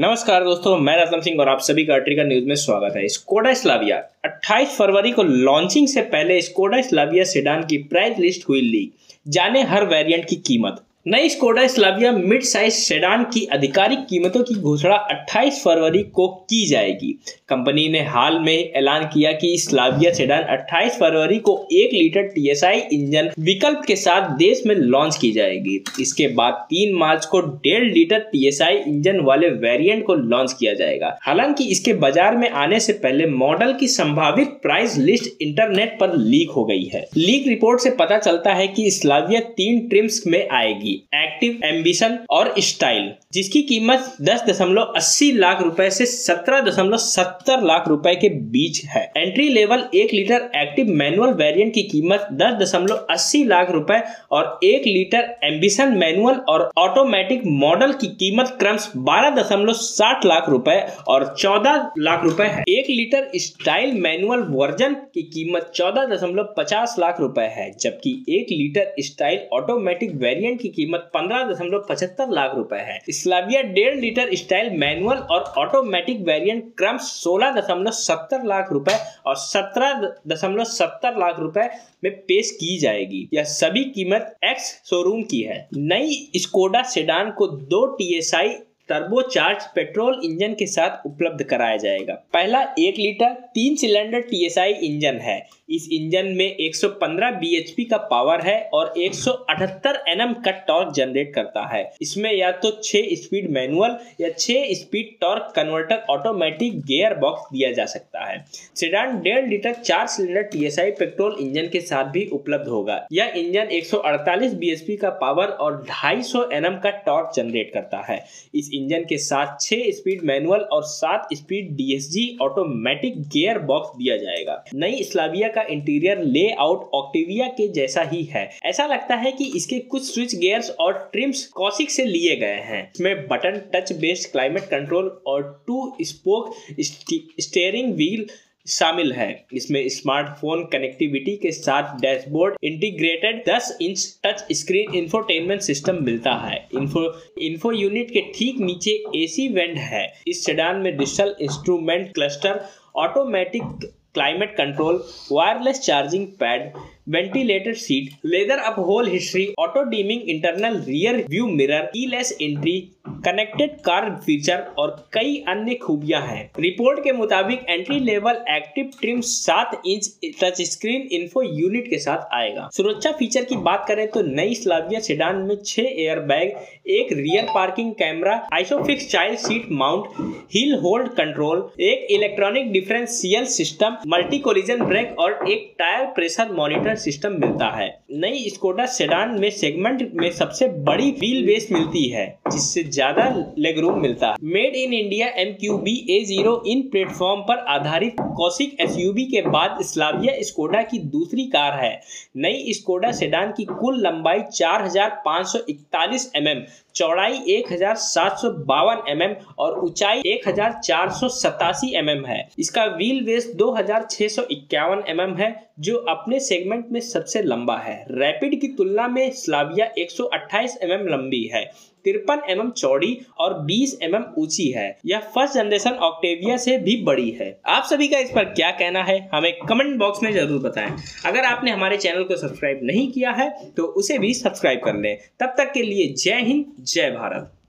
नमस्कार दोस्तों, मैं रतन सिंह और आप सभी का अट्रिका न्यूज़ में स्वागत है। स्कोडा स्लाविया 28 फरवरी को लॉन्चिंग से पहले स्कोडा स्लाविया सेडान की प्राइस लिस्ट हुई लीक जाने हर वेरिएंट की कीमत। नई Skoda Slavia mid size sedan की आधिकारिक कीमतों की घोषणा 28 फरवरी को की जाएगी। कंपनी ने हाल में ऐलान किया कि स्लाविया सेडान 28 फरवरी को एक लीटर टीएसआई इंजन विकल्प के साथ देश में लॉन्च की जाएगी। इसके बाद 3 मार्च को डेढ़ लीटर टीएसआई इंजन वाले वेरिएंट को लॉन्च किया जाएगा। हालाँकि इसके बाज़ार में आने से पहले मॉडल की संभावित प्राइस लिस्ट इंटरनेट पर लीक हो गई है। लीक रिपोर्ट से पता चलता है की स्लाविया तीन ट्रिम्स में आएगी। एक्टिव एम्बिशन और स्टाइल जिसकी कीमत दस दशमलव अस्सी लाख रुपए से सत्रह दशमलव सत्तर लाख रुपए के बीच है। एंट्री लेवल एक लीटर एक्टिव मैनुअल वेरिएंट की कीमत दस दशमलव अस्सी लाख रुपए और एक लीटर एम्बिशन मैनुअल और ऑटोमेटिक मॉडल की कीमत क्रम्स बारह दशमलव साठ लाख रुपए और चौदह लाख रुपए है। एक लीटर स्टाइल मैनुअल वर्जन की कीमत चौदह दशमलव पचास लाख रुपए है, जबकि एक लीटर स्टाइल ऑटोमेटिक वेरिएंट की कीमत पंद्रह दशमलव पचहत्तर लाख रुपए है। स्लाविया डेढ़ लीटर स्टाइल मैनुअल और ऑटोमेटिक वेरिएंट क्रम सोलह दशमलव सत्तर लाख रुपए और सत्रह दशमलव सत्तर लाख रुपए में पेश की जाएगी। यह सभी कीमत एक्स शोरूम की है। नई स्कोडा सेडान को दो टीएसआई टर्बोचार्ज पेट्रोल इंजन के साथ उपलब्ध कराया जाएगा। पहला एक लीटर तीन सिलेंडर टीएसआई इंजन है। इस इंजन में 115 bhp का पावर है और 178 nm का टॉर्क जनरेट करता है। इसमें या तो 6 स्पीड मैनुअल या 6 speed torque converter automatic gearbox दिया जा सकता है। सेडान डेढ़ लीटर चार सिलेंडर टीएसआई पेट्रोल इंजन के साथ भी उपलब्ध होगा। यह इंजन 148 bhp का पावर और 250 nm का टॉर्क जनरेट करता है। इस इंजन के साथ 6 स्पीड मैनुअल और 7 speed DSG automatic gear box दिया जाएगा। नई स्लाविया का इंटीरियर लेआउट ऑक्टिविया के जैसा ही है। ऐसा लगता है कि इसके कुछ स्विच गियर्स और ट्रिम्स कौशिक से लिए गए हैं। इसमें button touch based climate control और टू स्पोक स्टेयरिंग व्हील शामिल है। इसमें स्मार्टफ़ोन कनेक्टिविटी के साथ dashboard integrated 10 inch touch screen infotainment system मिलता है। इन्फो इन्फो यूनिट के ठीक नीचे एसी वेंट है। इस सेडान में digital instrument cluster automatic climate control wireless charging pad ventilated seat leather upholstery auto dimming internal rear view mirror keyless entry connected car feature और कई अन्य खूबियाँ हैं। रिपोर्ट के मुताबिक एंट्री लेवल एक्टिव ट्रिम सात inch touch screen info unit के साथ आएगा। सुरक्षा फीचर की बात करें तो नई स्लाविया सेडान में छह एयर बैग एक rear parking camera ISOFIX child seat mount hill hold control एक electronic differential system multi collision brake और एक टायर प्रेशर मॉनिटर सिस्टम मिलता है। नई स्कोडा सेडान में सेगमेंट में सबसे बड़ी व्हील बेस मिलती है, जिससे ज़्यादा लेग रूम मिलता है। Made in India M Q B A zero in platform पर आधारित कौशिक एस के बाद स्लाविया स्कोडा की दूसरी कार है। नई स्कोडा सेडान की कुल लंबाई चार हज़ार पाँच सौ इकतालीस एम एम चौड़ाई एक एम और ऊंचाई एक एम है। इसका व्हील बेस दो हज़ार छह सौ इक्यावन एम एम है, जो अपने सेगमेंट में सबसे लंबा है। रैपिड की तुलना में स्लाविया 128 mm लंबी है। तिरपन एम चौड़ी और 20 एम ऊँची है। यह फ़र्स्ट जनरेशन ऑक्टेविया से भी बड़ी है। आप सभी का इस पर क्या कहना है, हमें कमेंट बॉक्स में ज़रूर बताएँ। अगर आपने हमारे चैनल को सब्सक्राइब नहीं किया है तो उसे भी सब्सक्राइब कर लें। तब तक के लिए जय हिंद, जय भारत।